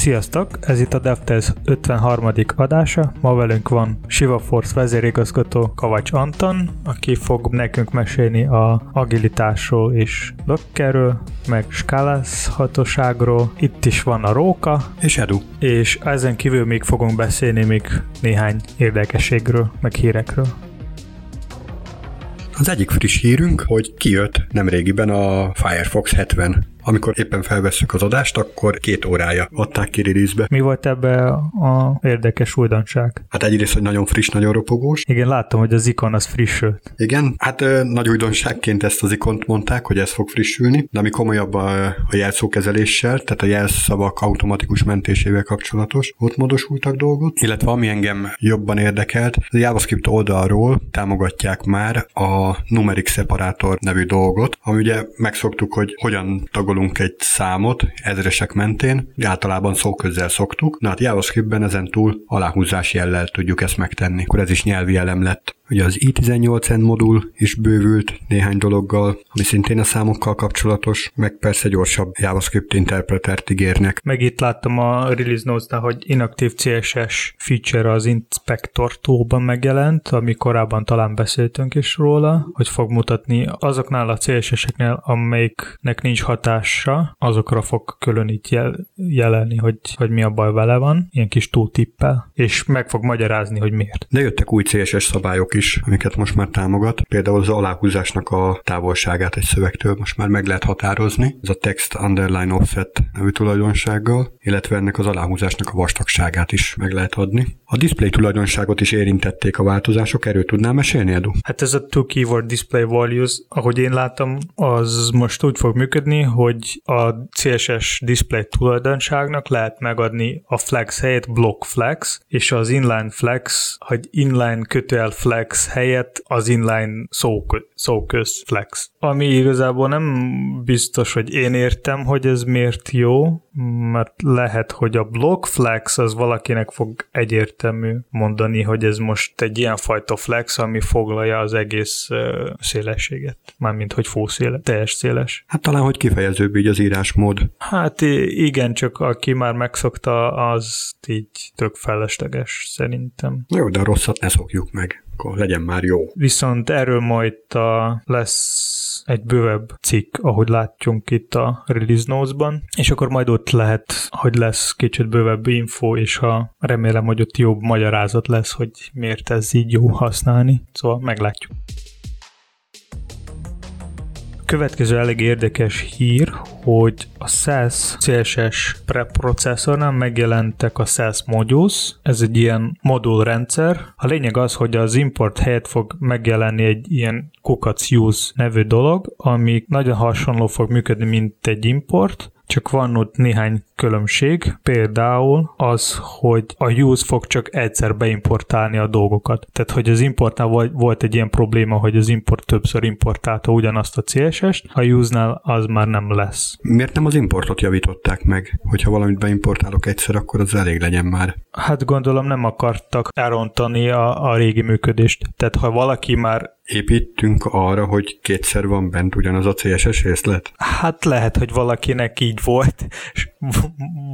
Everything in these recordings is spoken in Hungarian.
Sziasztok! Ez itt a DevTest 53. adása. Ma velünk van Shiva Force vezérigazgató Kavacs Anton, aki fog nekünk mesélni a agilitásról és Dockerről, meg skálázhatóságról. Itt is van a Róka. És Edu. És ezen kívül még fogunk beszélni még néhány érdekességről, meg hírekről. Az egyik friss hírünk, hogy kijött nemrégiben a Firefox 70 amikor éppen felvesszük az adást, akkor két órája adták ki release Mi volt ebbe a érdekes újdonság? Hát egyrészt, hogy nagyon friss, nagyon ropogós. Igen, láttam, hogy az ikon az frissült. Igen, hát nagy újdonságként ezt az ikont mondták, hogy ez fog frissülni, de ami komolyabb a, a jelszókezeléssel, tehát a jelszavak automatikus mentésével kapcsolatos, ott módosultak dolgot, illetve ami engem jobban érdekelt, a JavaScript oldalról támogatják már a numeric separátor nevű dolgot, ami ugye megszoktuk, hogy hogyan tagolunk tagolunk egy számot ezresek mentén, általában szóközzel szoktuk, na hát JavaScriptben ezen túl aláhúzás jellel tudjuk ezt megtenni. Akkor ez is nyelvi elem lett. Ugye az i18N modul is bővült néhány dologgal, ami szintén a számokkal kapcsolatos, meg persze gyorsabb JavaScript interpretert ígérnek. Meg itt láttam a release notes hogy inaktív CSS feature az Inspector toolban megjelent, ami korábban talán beszéltünk is róla, hogy fog mutatni azoknál a CSS-eknél, amelyiknek nincs hatása, azokra fog külön itt jel- jelenni, hogy, hogy mi a baj vele van, ilyen kis túltippel, és meg fog magyarázni, hogy miért. De jöttek új CSS szabályok is, amiket most már támogat. Például az aláhúzásnak a távolságát egy szövegtől most már meg lehet határozni. Ez a text underline offset nevű tulajdonsággal, illetve ennek az aláhúzásnak a vastagságát is meg lehet adni. A display tulajdonságot is érintették a változások, erről tudnám mesélni, Edu? Hát ez a two keyword display values, ahogy én látom, az most úgy fog működni, hogy a CSS display tulajdonságnak lehet megadni a flex helyett block flex, és az inline flex, hogy inline kötőel flex flex helyett az inline szóköz, szóköz flex. Ami igazából nem biztos, hogy én értem, hogy ez miért jó, mert lehet, hogy a block flex az valakinek fog egyértelmű mondani, hogy ez most egy ilyen fajta flex, ami foglalja az egész uh, szélességet. Mármint, hogy fószéle, teljes széles. Hát talán, hogy kifejezőbb így az írásmód. Hát igen, csak aki már megszokta, az így tök felesleges szerintem. Jó, de a rosszat ne szokjuk meg akkor legyen már jó. Viszont erről majd a, lesz egy bővebb cikk, ahogy látjunk itt a release notes-ban, és akkor majd ott lehet, hogy lesz kicsit bővebb info, és ha remélem, hogy ott jobb magyarázat lesz, hogy miért ez így jó használni. Szóval meglátjuk következő elég érdekes hír, hogy a SAS CSS preprocesszornál megjelentek a SAS modules, ez egy ilyen modulrendszer. A lényeg az, hogy az import helyett fog megjelenni egy ilyen kukac use nevű dolog, ami nagyon hasonló fog működni, mint egy import, csak van ott néhány különbség, például az, hogy a use fog csak egyszer beimportálni a dolgokat. Tehát, hogy az importnál volt egy ilyen probléma, hogy az import többször importálta ugyanazt a CSS-t, a use-nál az már nem lesz. Miért nem az importot javították meg? Hogyha valamit beimportálok egyszer, akkor az elég legyen már. Hát gondolom nem akartak elrontani a, a régi működést. Tehát ha valaki már építünk arra, hogy kétszer van bent ugyanaz a CSS részlet? Hát lehet, hogy valakinek így volt, és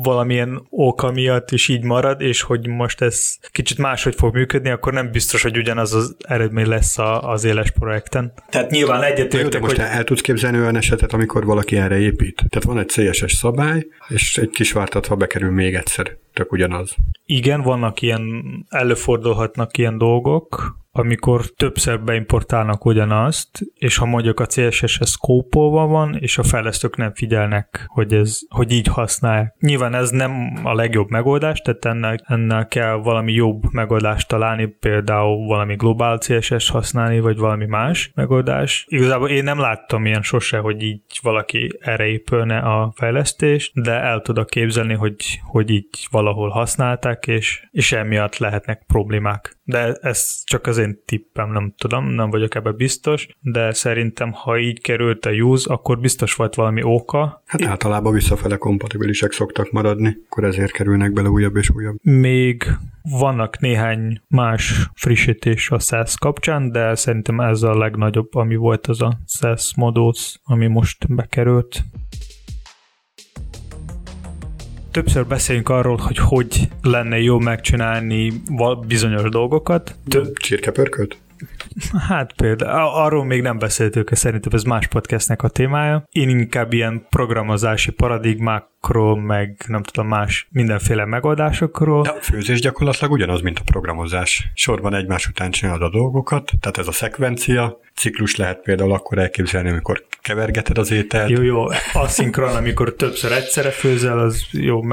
valamilyen oka miatt is így marad, és hogy most ez kicsit máshogy fog működni, akkor nem biztos, hogy ugyanaz az eredmény lesz a, az éles projekten. Tehát nyilván egyetértek, most hogy... el tudsz képzelni olyan esetet, amikor valaki erre épít? Tehát van egy CSS szabály, és egy kis váltatva bekerül még egyszer, tök ugyanaz. Igen, vannak ilyen, előfordulhatnak ilyen dolgok, amikor többször beimportálnak ugyanazt, és ha mondjuk a CSS szkópolva van, és a fejlesztők nem figyelnek, hogy, ez, hogy így használják. Nyilván ez nem a legjobb megoldás, tehát ennek, ennek kell valami jobb megoldást találni, például valami globál CSS használni, vagy valami más megoldás. Igazából én nem láttam ilyen sose, hogy így valaki erre épülne a fejlesztés, de el tudok képzelni, hogy, hogy így valahol használták, és, és emiatt lehetnek problémák. De ez csak az tippem, nem tudom, nem vagyok ebbe biztos, de szerintem, ha így került a use, akkor biztos volt valami oka. Hát általában visszafele kompatibilisek szoktak maradni, akkor ezért kerülnek bele újabb és újabb. Még vannak néhány más frissítés a SaaS kapcsán, de szerintem ez a legnagyobb, ami volt az a SaaS modules, ami most bekerült. Többször beszéljünk arról, hogy hogy lenne jó megcsinálni bizonyos dolgokat. Több csirkepörköt? Hát például arról még nem beszéltük, szerintem ez más podcastnek a témája. Én inkább ilyen programozási paradigmákról, meg nem tudom, más mindenféle megoldásokról. De a főzés gyakorlatilag ugyanaz, mint a programozás. Sorban egymás után csinálod a dolgokat, tehát ez a szekvencia, ciklus lehet például akkor elképzelni, amikor kevergeted az ételt. Jó, jó, aszinkron, amikor többször egyszerre főzel, az jó,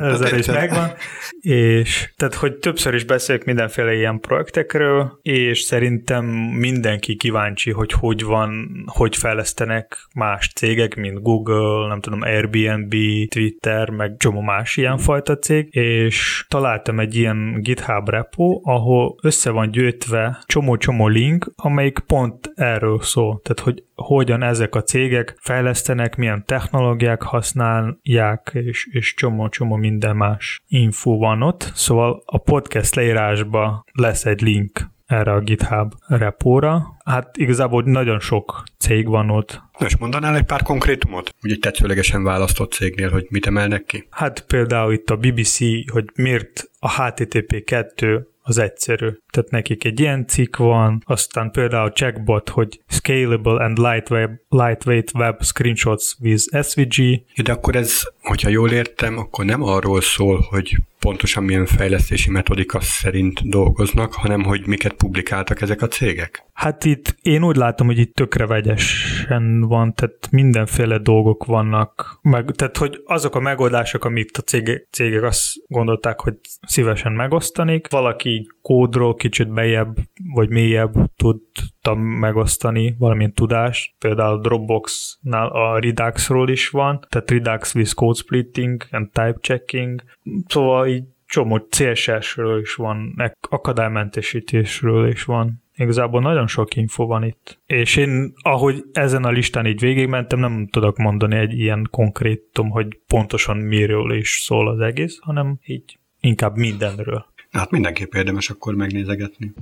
ez is megvan. És tehát, hogy többször is beszélek mindenféle ilyen projektekről, és szerintem mindenki kíváncsi, hogy hogy van, hogy fejlesztenek más cégek, mint Google, nem tudom, Airbnb, Twitter, meg csomó más ilyen fajta cég, és találtam egy ilyen GitHub repo, ahol össze van gyűjtve csomó-csomó link, amelyik pont erről szól. Tehát, hogy hogyan ezek a cégek fejlesztenek, milyen technológiák használják, és, és csomó-csomó minden más info van ott. Szóval a podcast leírásba lesz egy link erre a GitHub repóra. Hát igazából nagyon sok cég van ott. és mondanál egy pár konkrétumot? Úgy egy tetszőlegesen választott cégnél, hogy mit emelnek ki? Hát például itt a BBC, hogy miért a HTTP 2 az egyszerű. Tehát nekik egy ilyen cikk van, aztán például checkbot, hogy scalable and lightweight, lightweight web screenshots with SVG. De akkor ez, hogyha jól értem, akkor nem arról szól, hogy pontosan milyen fejlesztési metodika szerint dolgoznak, hanem hogy miket publikáltak ezek a cégek? Hát itt én úgy látom, hogy itt tökre vegyesen van, tehát mindenféle dolgok vannak, meg, tehát hogy azok a megoldások, amit a cégek, cégek azt gondolták, hogy szívesen megosztanék, valaki kódról kicsit bejebb vagy mélyebb tudtam megosztani valamilyen tudást, például Dropbox-nál a Reduxról is van, tehát Redux with code splitting and type checking, szóval így csomó CSS-ről is van, akadálymentesítésről is van. Igazából nagyon sok info van itt. És én, ahogy ezen a listán így végigmentem, nem tudok mondani egy ilyen konkrétum, hogy pontosan miről is szól az egész, hanem így inkább mindenről. Hát mindenképp érdemes akkor megnézegetni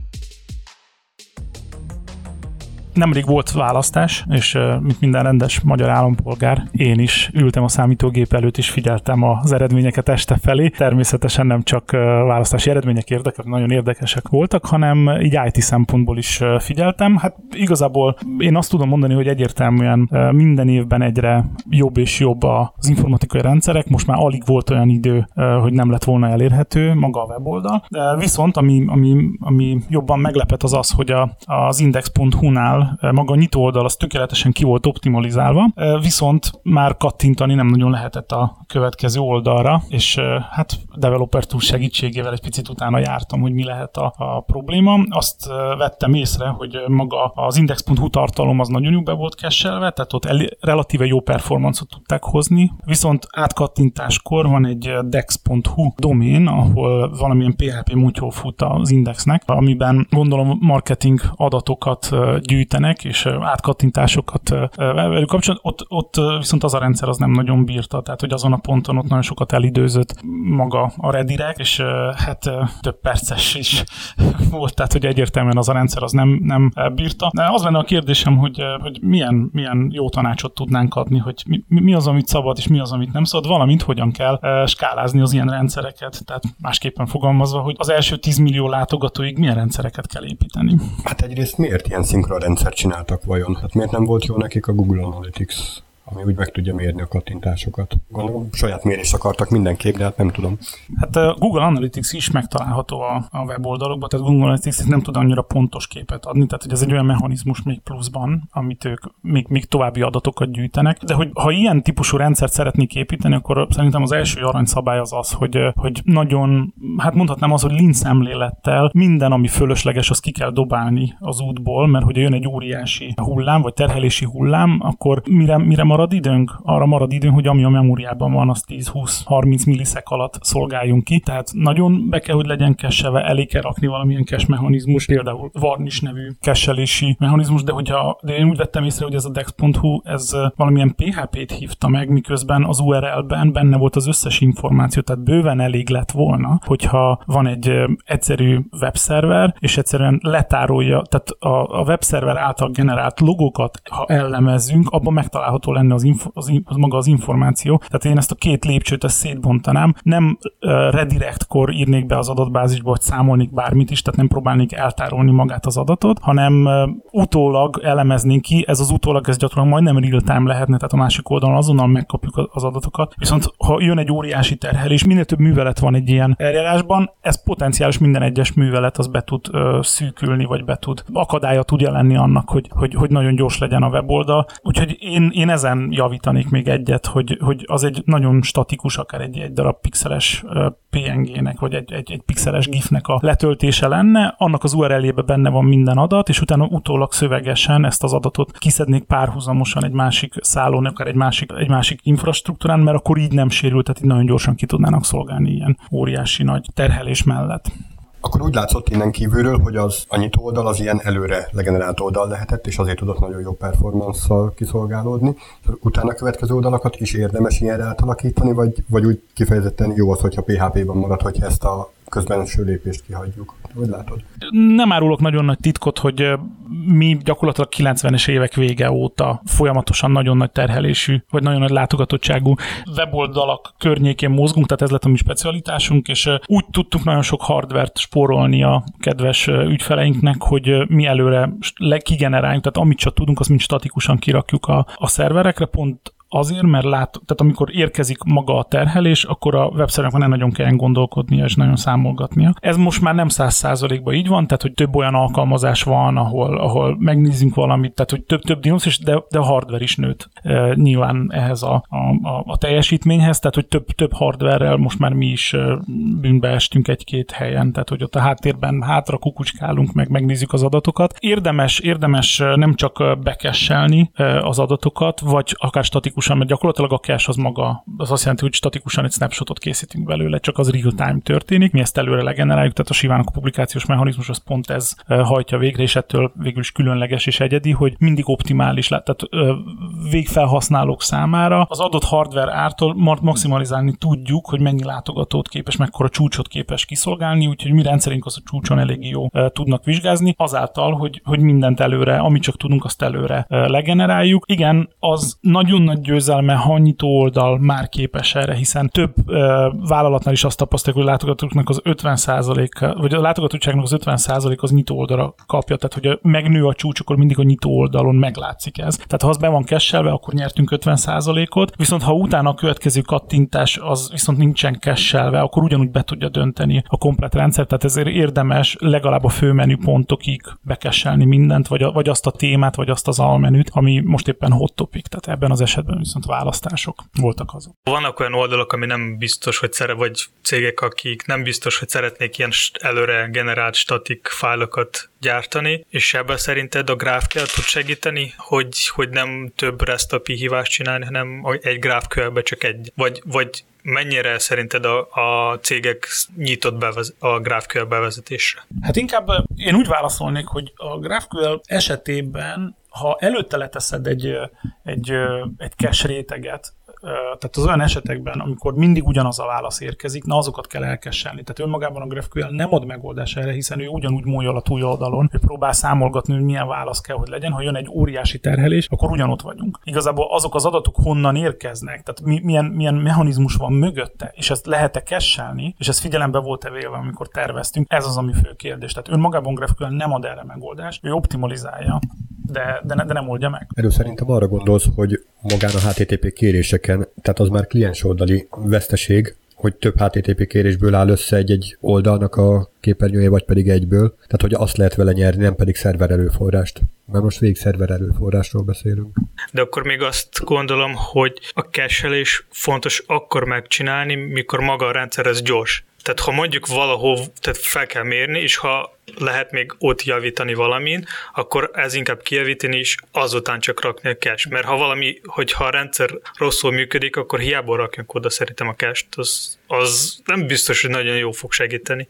nemrég volt választás, és mint minden rendes magyar állampolgár, én is ültem a számítógép előtt, és figyeltem az eredményeket este felé. Természetesen nem csak választási eredmények érdekes, nagyon érdekesek voltak, hanem így IT szempontból is figyeltem. Hát igazából én azt tudom mondani, hogy egyértelműen minden évben egyre jobb és jobb az informatikai rendszerek. Most már alig volt olyan idő, hogy nem lett volna elérhető maga a weboldal. De viszont ami, ami, ami jobban meglepet az az, hogy a, az index.hu-nál maga a nyitó oldal az tökéletesen ki volt optimalizálva, viszont már kattintani nem nagyon lehetett a következő oldalra, és hát developer tool segítségével egy picit utána jártam, hogy mi lehet a, a probléma. Azt vettem észre, hogy maga az index.hu tartalom az nagyon jó be volt keselve, tehát ott el, relatíve jó performance tudták hozni, viszont átkattintáskor van egy dex.hu domén, ahol valamilyen PHP mutyó fut az indexnek, amiben gondolom marketing adatokat gyűjt segítenek, és átkattintásokat velük kapcsolatban, ott, ott viszont az a rendszer az nem nagyon bírta, tehát hogy azon a ponton ott nagyon sokat elidőzött maga a redirect, és hát több perces is volt, tehát hogy egyértelműen az a rendszer az nem, nem bírta. De az lenne a kérdésem, hogy, hogy milyen, milyen jó tanácsot tudnánk adni, hogy mi, mi az, amit szabad, és mi az, amit nem szabad, valamint hogyan kell skálázni az ilyen rendszereket, tehát másképpen fogalmazva, hogy az első 10 millió látogatóig milyen rendszereket kell építeni. Hát egyrészt miért ilyen szinkron rendszer rendszert csináltak vajon? Hát miért nem volt jó nekik a Google Analytics? Ami úgy meg tudja mérni a kattintásokat. Gondolom saját mérést akartak mindenképp, de hát nem tudom. Hát a Google Analytics is megtalálható a, a weboldalokban, tehát Google Analytics nem tud annyira pontos képet adni, tehát hogy ez egy olyan mechanizmus még pluszban, amit ők még, még további adatokat gyűjtenek. De hogy ha ilyen típusú rendszert szeretnék építeni, akkor szerintem az első aranyszabály az az, hogy, hogy nagyon, hát mondhatnám az, hogy lean szemlélettel minden, ami fölösleges, azt ki kell dobálni az útból, mert hogy jön egy óriási hullám, vagy terhelési hullám, akkor mire, mire marad időnk? Arra marad időnk, hogy ami a memóriában van, az 10-20-30 milliszek alatt szolgáljunk ki. Tehát nagyon be kell, hogy legyen kesselve, elé kell rakni valamilyen cache mechanizmus, például Varnish nevű kesselési mechanizmus, de hogyha de én úgy vettem észre, hogy ez a dex.hu, ez valamilyen PHP-t hívta meg, miközben az URL-ben benne volt az összes információ, tehát bőven elég lett volna, hogyha van egy egyszerű webszerver, és egyszerűen letárolja, tehát a, a webszerver által generált logokat, ha ellemezzünk, abban megtalálható lenne lenne az, info, az, az maga az információ. Tehát én ezt a két lépcsőt ezt szétbontanám. Nem uh, redirectkor írnék be az adatbázisba, hogy számolnék bármit is, tehát nem próbálnék eltárolni magát az adatot, hanem uh, utólag elemeznénk ki, ez az utólag, ez gyakran majdnem real-time lehetne, tehát a másik oldalon azonnal megkapjuk az adatokat. Viszont ha jön egy óriási terhelés, minél több művelet van egy ilyen eljárásban, ez potenciális minden egyes művelet az be tud uh, szűkülni, vagy be tud akadálya tudja lenni annak, hogy, hogy, hogy nagyon gyors legyen a weboldal. Úgyhogy én, én ezen javítanék még egyet, hogy, hogy az egy nagyon statikus, akár egy, egy darab pixeles PNG-nek, vagy egy, egy, egy pixeles GIF-nek a letöltése lenne, annak az URL-ébe benne van minden adat, és utána utólag szövegesen ezt az adatot kiszednék párhuzamosan egy másik szállón, akár egy másik, egy másik infrastruktúrán, mert akkor így nem sérült, tehát így nagyon gyorsan ki tudnának szolgálni ilyen óriási nagy terhelés mellett. Akkor úgy látszott innen kívülről, hogy az a nyitó oldal az ilyen előre legenerált oldal lehetett, és azért tudott nagyon jó performance kiszolgálódni. Utána következő oldalakat is érdemes ilyenre átalakítani, vagy, vagy úgy kifejezetten jó az, hogyha PHP-ban marad, hogyha ezt a közben lépést kihagyjuk. Hogy látod? Nem árulok nagyon nagy titkot, hogy mi gyakorlatilag 90-es évek vége óta folyamatosan nagyon nagy terhelésű, vagy nagyon nagy látogatottságú weboldalak környékén mozgunk, tehát ez lett a mi specialitásunk, és úgy tudtunk nagyon sok hardvert spórolni a kedves ügyfeleinknek, hogy mi előre kigeneráljuk, tehát amit csak tudunk, azt mind statikusan kirakjuk a, a szerverekre, pont Azért, mert lát, tehát amikor érkezik maga a terhelés, akkor a webszernek nem nagyon kell gondolkodnia és nagyon számolgatnia. Ez most már nem száz százalékban így van, tehát hogy több olyan alkalmazás van, ahol, ahol megnézzünk valamit, tehát hogy több, több Linux, és de, de a hardware is nőtt e, nyilván ehhez a, a, a, a teljesítményhez, tehát hogy több, több hardware most már mi is e, bűnbe estünk egy-két helyen, tehát hogy ott a háttérben hátra kukucskálunk, meg megnézzük az adatokat. Érdemes, érdemes nem csak bekesselni az adatokat, vagy akár statikus statikusan, mert gyakorlatilag a cache az maga, az azt jelenti, hogy statikusan egy snapshotot készítünk belőle, csak az real-time történik, mi ezt előre legeneráljuk, tehát a Sivának a publikációs mechanizmus az pont ez hajtja végre, és ettől végül is különleges és egyedi, hogy mindig optimális, tehát végfelhasználók számára az adott hardware ártól maximalizálni tudjuk, hogy mennyi látogatót képes, mekkora csúcsot képes kiszolgálni, úgyhogy mi rendszerünk az a csúcson elég jó tudnak vizsgázni, azáltal, hogy, hogy mindent előre, amit csak tudunk, azt előre legeneráljuk. Igen, az nagyon nagy győzelme, ha oldal már képes erre, hiszen több ö, vállalatnál is azt tapasztaljuk, hogy a látogatóknak az 50% vagy a látogatottságnak az 50% az nyitó oldalra kapja, tehát hogy a, megnő a csúcs, akkor mindig a nyitó oldalon meglátszik ez. Tehát ha az be van kesselve, akkor nyertünk 50 ot viszont ha utána a következő kattintás az viszont nincsen kesselve, akkor ugyanúgy be tudja dönteni a komplet rendszer, tehát ezért érdemes legalább a főmenü pontokig bekesselni mindent, vagy, a, vagy azt a témát, vagy azt az almenüt, ami most éppen hot topic, tehát ebben az esetben viszont választások voltak azok. Vannak olyan oldalak, ami nem biztos, hogy szere, vagy cégek, akik nem biztos, hogy szeretnék ilyen előre generált statik fájlokat gyártani, és ebben szerinted a GraphQL tud segíteni, hogy, hogy nem több REST API hívást csinálni, hanem egy GraphQL-be csak egy, vagy, vagy mennyire szerinted a, a cégek nyitott bevez, a GraphQL bevezetésre? Hát inkább én úgy válaszolnék, hogy a GraphQL esetében ha előtte leteszed egy, egy, egy cache réteget, tehát az olyan esetekben, amikor mindig ugyanaz a válasz érkezik, na azokat kell elkesselni. Tehát önmagában a GraphQL nem ad megoldás erre, hiszen ő ugyanúgy múljol a túloldalon, hogy próbál számolgatni, hogy milyen válasz kell, hogy legyen. Ha jön egy óriási terhelés, akkor ugyanott vagyunk. Igazából azok az adatok honnan érkeznek, tehát milyen, milyen mechanizmus van mögötte, és ezt lehet-e kesselni, és ez figyelembe volt-e véve, amikor terveztünk, ez az, ami fő kérdés. Tehát önmagában GraphQL nem ad erre megoldást, ő optimalizálja de, de, ne, de nem oldja meg. Erről szerintem arra gondolsz, hogy magán a HTTP kéréseken, tehát az már kliens oldali veszteség, hogy több HTTP kérésből áll össze egy-egy oldalnak a képernyője, vagy pedig egyből. Tehát, hogy azt lehet vele nyerni, nem pedig szerver erőforrást. Mert most végig szerver erőforrásról beszélünk. De akkor még azt gondolom, hogy a cache fontos akkor megcsinálni, mikor maga a rendszer ez gyors. Tehát ha mondjuk valahol tehát fel kell mérni, és ha lehet még ott javítani valamin, akkor ez inkább kijavítani is, azután csak rakni a cache. Mert ha valami, hogyha a rendszer rosszul működik, akkor hiába rakjunk oda szerintem a cache-t, az az nem biztos, hogy nagyon jó fog segíteni.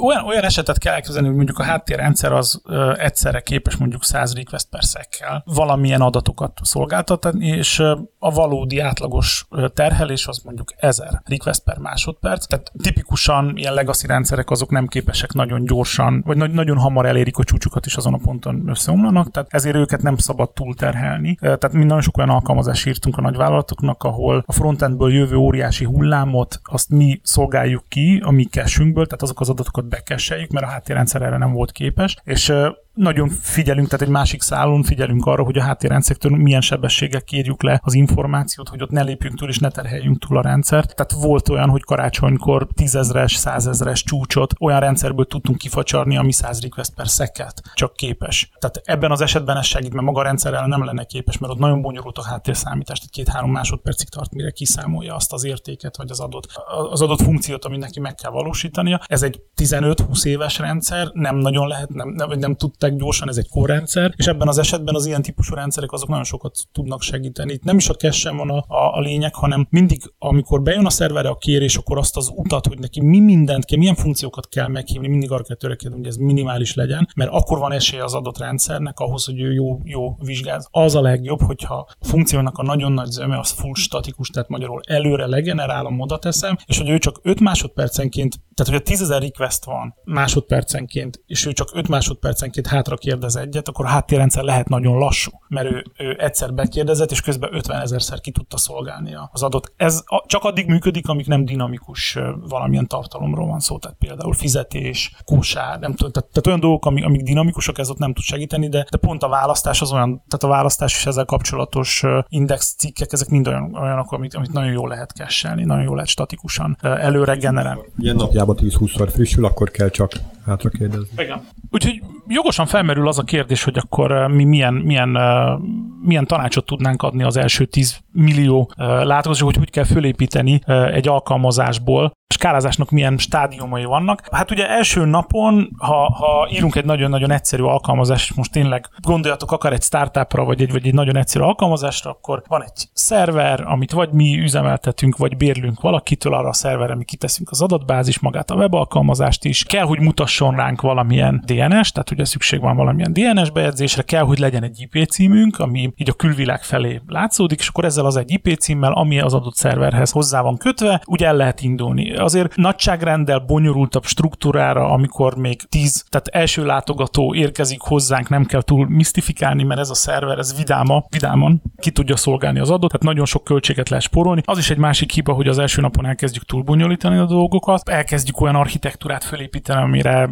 Olyan, olyan esetet kell elképzelni, hogy mondjuk a háttérrendszer az egyszerre képes mondjuk 100 request per szekkel valamilyen adatokat szolgáltatni, és a valódi átlagos terhelés az mondjuk 1000 request per másodperc. Tehát tipikusan ilyen legacy rendszerek azok nem képesek nagyon gyorsan, vagy nagy, nagyon hamar elérik a csúcsukat is azon a ponton összeomlanak, tehát ezért őket nem szabad túlterhelni. Tehát mi nagyon sok olyan alkalmazást írtunk a nagyvállalatoknak, ahol a frontendből jövő óriási hullámot azt mi szolgáljuk ki a mi cachünkből, tehát azok az adatokat bekesseljük, mert a háttérrendszer erre nem volt képes, és nagyon figyelünk, tehát egy másik szálon figyelünk arra, hogy a háttérrendszertől milyen sebességgel kérjük le az információt, hogy ott ne lépjünk túl és ne terheljünk túl a rendszert. Tehát volt olyan, hogy karácsonykor tízezres, százezres csúcsot olyan rendszerből tudtunk kifacsarni, ami 100 request per szeket csak képes. Tehát ebben az esetben ez segít, mert maga a rendszerrel nem lenne képes, mert ott nagyon bonyolult a háttérszámítás, tehát két-három másodpercig tart, mire kiszámolja azt az értéket, vagy az adott, az adott funkciót, amit neki meg kell valósítania. Ez egy 15-20 éves rendszer, nem nagyon lehet, nem, nem, nem tudták viszonylag gyorsan, ez egy korrendszer, és ebben az esetben az ilyen típusú rendszerek azok nagyon sokat tudnak segíteni. Itt nem is a cache van a, a, a lényeg, hanem mindig, amikor bejön a szerverre a kérés, akkor azt az utat, hogy neki mi mindent kell, milyen funkciókat kell meghívni, mindig arra kell törekedni, hogy ez minimális legyen, mert akkor van esélye az adott rendszernek ahhoz, hogy ő jó, jó vizsgáz. Az a legjobb, hogyha a funkciónak a nagyon nagy zöme az full statikus, tehát magyarul előre legenerálom, oda teszem, és hogy ő csak 5 másodpercenként, tehát hogy a 10.000 request van másodpercenként, és ő csak 5 másodpercenként hátra kérdez egyet, akkor a háttérrendszer lehet nagyon lassú, mert ő, ő egyszer bekérdezett, és közben 50 ezerszer ki tudta szolgálni az adott. Ez csak addig működik, amíg nem dinamikus valamilyen tartalomról van szó, tehát például fizetés, kósár, nem tudom, tehát, tehát olyan dolgok, amik, amik dinamikusak, ez ott nem tud segíteni, de, de pont a választás az olyan, tehát a választás és ezzel kapcsolatos index cikkek, ezek mind olyan, olyanok, amit, amit nagyon jól lehet kesselni, nagyon jól lehet statikusan előre generálni. Ilyen napjában 10-20-szor frissül, akkor kell csak hátra kérdezni. Igen. Úgyhogy jogosan felmerül az a kérdés, hogy akkor eh, mi milyen, milyen, eh, milyen tanácsot tudnánk adni az első 10 millió eh, látogatásra, hogy hogy kell fölépíteni egy alkalmazásból skálázásnak milyen stádiumai vannak. Hát ugye első napon, ha, ha írunk egy nagyon-nagyon egyszerű alkalmazást, most tényleg gondoljatok akár egy startupra, vagy egy, vagy egy nagyon egyszerű alkalmazásra, akkor van egy szerver, amit vagy mi üzemeltetünk, vagy bérlünk valakitől arra a szerverre, mi kiteszünk az adatbázis, magát a webalkalmazást is. Kell, hogy mutasson ránk valamilyen DNS, tehát ugye szükség van valamilyen DNS bejegyzésre, kell, hogy legyen egy IP címünk, ami így a külvilág felé látszódik, és akkor ezzel az egy IP címmel, ami az adott szerverhez hozzá van kötve, úgy el lehet indulni azért nagyságrenddel bonyolultabb struktúrára, amikor még tíz, tehát első látogató érkezik hozzánk, nem kell túl misztifikálni, mert ez a szerver, ez vidáma, vidáman ki tudja szolgálni az adott, tehát nagyon sok költséget lehet spórolni. Az is egy másik hiba, hogy az első napon elkezdjük túl bonyolítani a dolgokat, elkezdjük olyan architektúrát fölépíteni, amire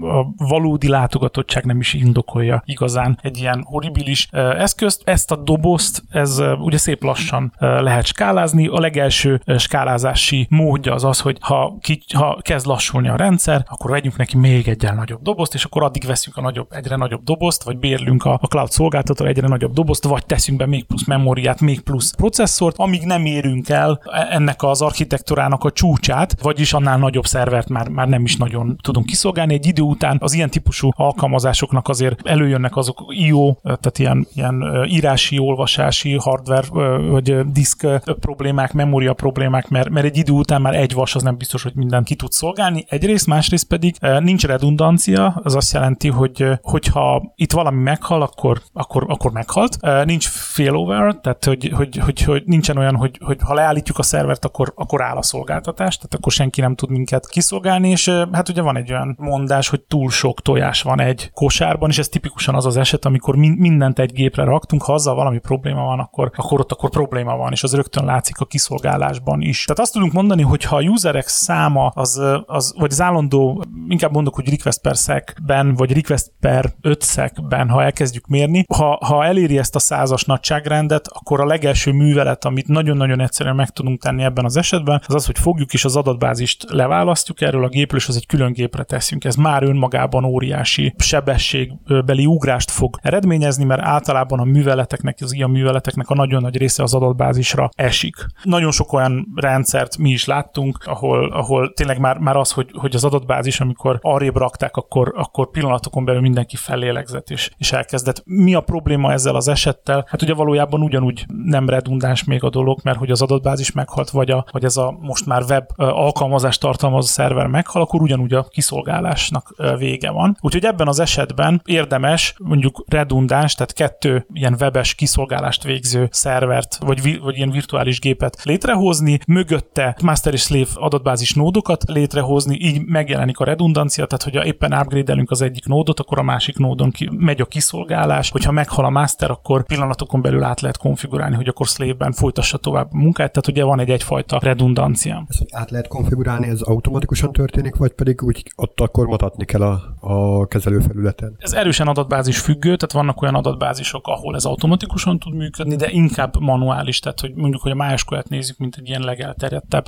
a valódi látogatottság nem is indokolja igazán egy ilyen horribilis eszközt. Ezt a dobozt, ez ugye szép lassan lehet skálázni. A legelső skálázási módja az az, hogy ha, ki, ha kezd lassulni a rendszer, akkor vegyünk neki még egy nagyobb dobozt, és akkor addig veszünk a nagyobb, egyre nagyobb dobozt, vagy bérlünk a, a cloud szolgáltató egyre nagyobb dobozt, vagy teszünk be még plusz memóriát, még plusz processzort, amíg nem érünk el ennek az architektúrának a csúcsát, vagyis annál nagyobb szervert már, már nem is nagyon tudunk kiszolgálni. Egy idő után az ilyen típusú alkalmazásoknak azért előjönnek azok IO, tehát ilyen, ilyen írási, olvasási, hardware vagy disk problémák, memória problémák, mert, mert egy idő után már egy vas az nem biztos, hogy mindent ki tud szolgálni. Egyrészt, másrészt pedig nincs redundancia, az azt jelenti, hogy hogyha itt valami meghal, akkor, akkor, akkor meghalt. Nincs failover, tehát hogy, hogy, hogy, hogy nincsen olyan, hogy, hogy ha leállítjuk a szervert, akkor, akkor áll a szolgáltatás, tehát akkor senki nem tud minket kiszolgálni, és hát ugye van egy olyan mondás, hogy túl sok tojás van egy kosárban, és ez tipikusan az az eset, amikor mindent egy gépre raktunk, ha azzal valami probléma van, akkor, akkor ott akkor probléma van, és az rögtön látszik a kiszolgálásban is. Tehát azt tudunk mondani, hogy ha a userek száma, az, az vagy az állandó, inkább mondok, hogy request per szekben, vagy request per 5 szekben, ha elkezdjük mérni, ha, ha eléri ezt a százas nagyságrendet, akkor a legelső művelet, amit nagyon-nagyon egyszerűen meg tudunk tenni ebben az esetben, az az, hogy fogjuk is az adatbázist leválasztjuk erről a gépről, és az egy külön gépre teszünk. Ez már önmagában óriási sebességbeli ugrást fog eredményezni, mert általában a műveleteknek, az ilyen műveleteknek a nagyon nagy része az adatbázisra esik. Nagyon sok olyan rendszert mi is láttunk, ahol, ahol tényleg már, már az, hogy, hogy az adatbázis, amikor arrébb rakták, akkor, akkor pillanatokon belül mindenki fellélegzett és, és elkezdett. Mi a probléma ezzel az esettel? Hát ugye valójában ugyanúgy nem redundáns még a dolog, mert hogy az adatbázis meghalt, vagy, a, vagy ez a most már web alkalmazást tartalmazó szerver meghal, akkor ugyanúgy a kiszolgálásnak vége van. Úgyhogy ebben az esetben érdemes mondjuk redundáns, tehát kettő ilyen webes kiszolgálást végző szervert, vagy, vagy ilyen virtuális gépet létrehozni, mögötte master és slave adatbázis nódokat létrehozni, így megjelenik a redundancia, tehát hogyha éppen upgrade az egyik nódot, akkor a másik nódon ki, megy a kiszolgálás, hogyha meghal a master, akkor pillanatokon belül át lehet konfigurálni, hogy akkor slave-ben folytassa tovább a munkát, tehát ugye van egy egyfajta redundancia. Ezt át lehet konfigurálni, ez automatikusan történik, vagy pedig úgy ott akkor mutatni kell a, a kezelőfelületen? Ez erősen adatbázis függő, tehát vannak olyan adatbázisok, ahol ez automatikusan tud működni, de inkább manuális, tehát hogy mondjuk, hogy a MySQL-t nézzük, mint egy ilyen legelterjedtebb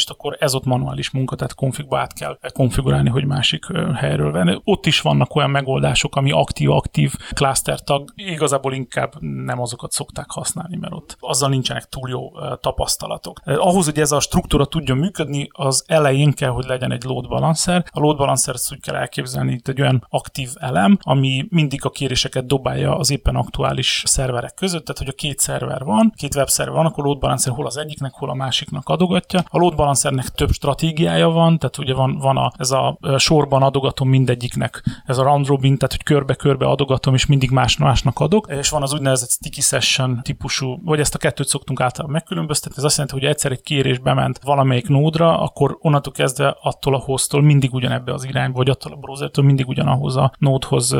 adatbázist, akkor ez ott manuális munka, tehát konfigba át kell konfigurálni, hogy másik helyről venni. Ott is vannak olyan megoldások, ami aktív-aktív cluster tag, igazából inkább nem azokat szokták használni, mert ott azzal nincsenek túl jó tapasztalatok. Ahhoz, hogy ez a struktúra tudjon működni, az elején kell, hogy legyen egy load balancer. A load balancer úgy kell elképzelni, itt egy olyan aktív elem, ami mindig a kéréseket dobálja az éppen aktuális szerverek között, tehát hogy a két szerver van, két webszerver van, akkor load balancer hol az egyiknek, hol a másiknak adogatja. A load balancernek több stratégiája van, tehát ugye van, van a, ez a sorban adogatom mindegyiknek, ez a round robin, tehát hogy körbe-körbe adogatom, és mindig más másnak adok, és van az úgynevezett sticky session típusú, vagy ezt a kettőt szoktunk általában megkülönböztetni, ez azt jelenti, hogy egyszer egy kérés bement valamelyik nódra, akkor onnantól kezdve attól a hoztól mindig ugyanebbe az irányba, vagy attól a browsertől mindig ugyanahoz a nódhoz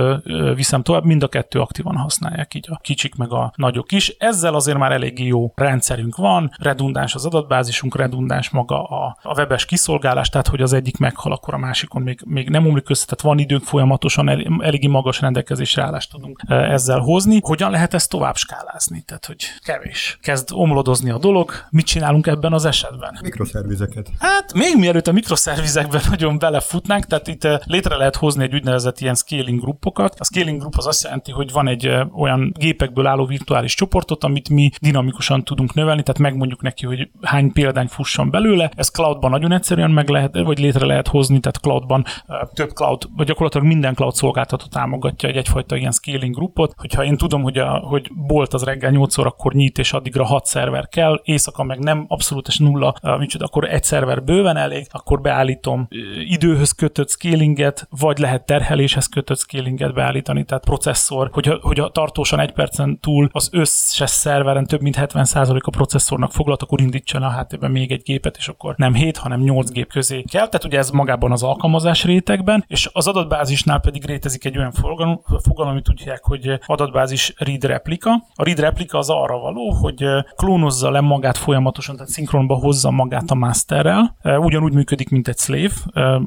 viszem tovább, mind a kettő aktívan használják, így a kicsik meg a nagyok is. Ezzel azért már eléggé jó rendszerünk van, redundáns az adatbázisunk, redundáns maga a, a webes kiszolgálás, tehát hogy az egyik meghal, akkor a másikon még, még nem omlik össze, tehát van időnk folyamatosan, el, eléggé magas rendelkezésre állást tudunk ezzel hozni. Hogyan lehet ezt tovább skálázni? Tehát, hogy kevés. Kezd omlodozni a dolog. Mit csinálunk ebben az esetben? Mikroszervizeket. Hát még mielőtt a mikroszervizekben nagyon belefutnánk, tehát itt létre lehet hozni egy úgynevezett ilyen scaling grupokat. A scaling group az azt jelenti, hogy van egy olyan gépekből álló virtuális csoportot, amit mi dinamikusan tudunk növelni, tehát megmondjuk neki, hogy hány példány fusson belőle. Ez cloudban nagyon egyszerűen meg lehet, vagy létre lehet hozni, tehát cloudban több cloud, vagy gyakorlatilag minden cloud szolgáltató támogatja egy egyfajta ilyen scaling grupot. Hogyha én tudom, hogy, a, hogy bolt az reggel 8 órakor nyit, és addigra 6 szerver kell, éjszaka meg nem abszolút és nulla, micsoda, akkor egy szerver bőven elég, akkor beállítom időhöz kötött scalinget, vagy lehet terheléshez kötött scalinget beállítani, tehát processzor, hogy, hogy a tartósan egy percen túl az összes szerveren több mint 70% a processzornak foglalt, akkor indítson a háttérben még egy gépet, és akkor nem 7, hanem 8 gép közé kell. Tehát ugye ez magában az alkalmazás rétegben, és az adatbázisnál pedig rétezik egy olyan fogalom, fogalom amit úgy hívják, hogy adatbázis read replika. A read replika az arra való, hogy klónozza le magát folyamatosan, tehát szinkronba hozza magát a masterrel. Ugyanúgy működik, mint egy slave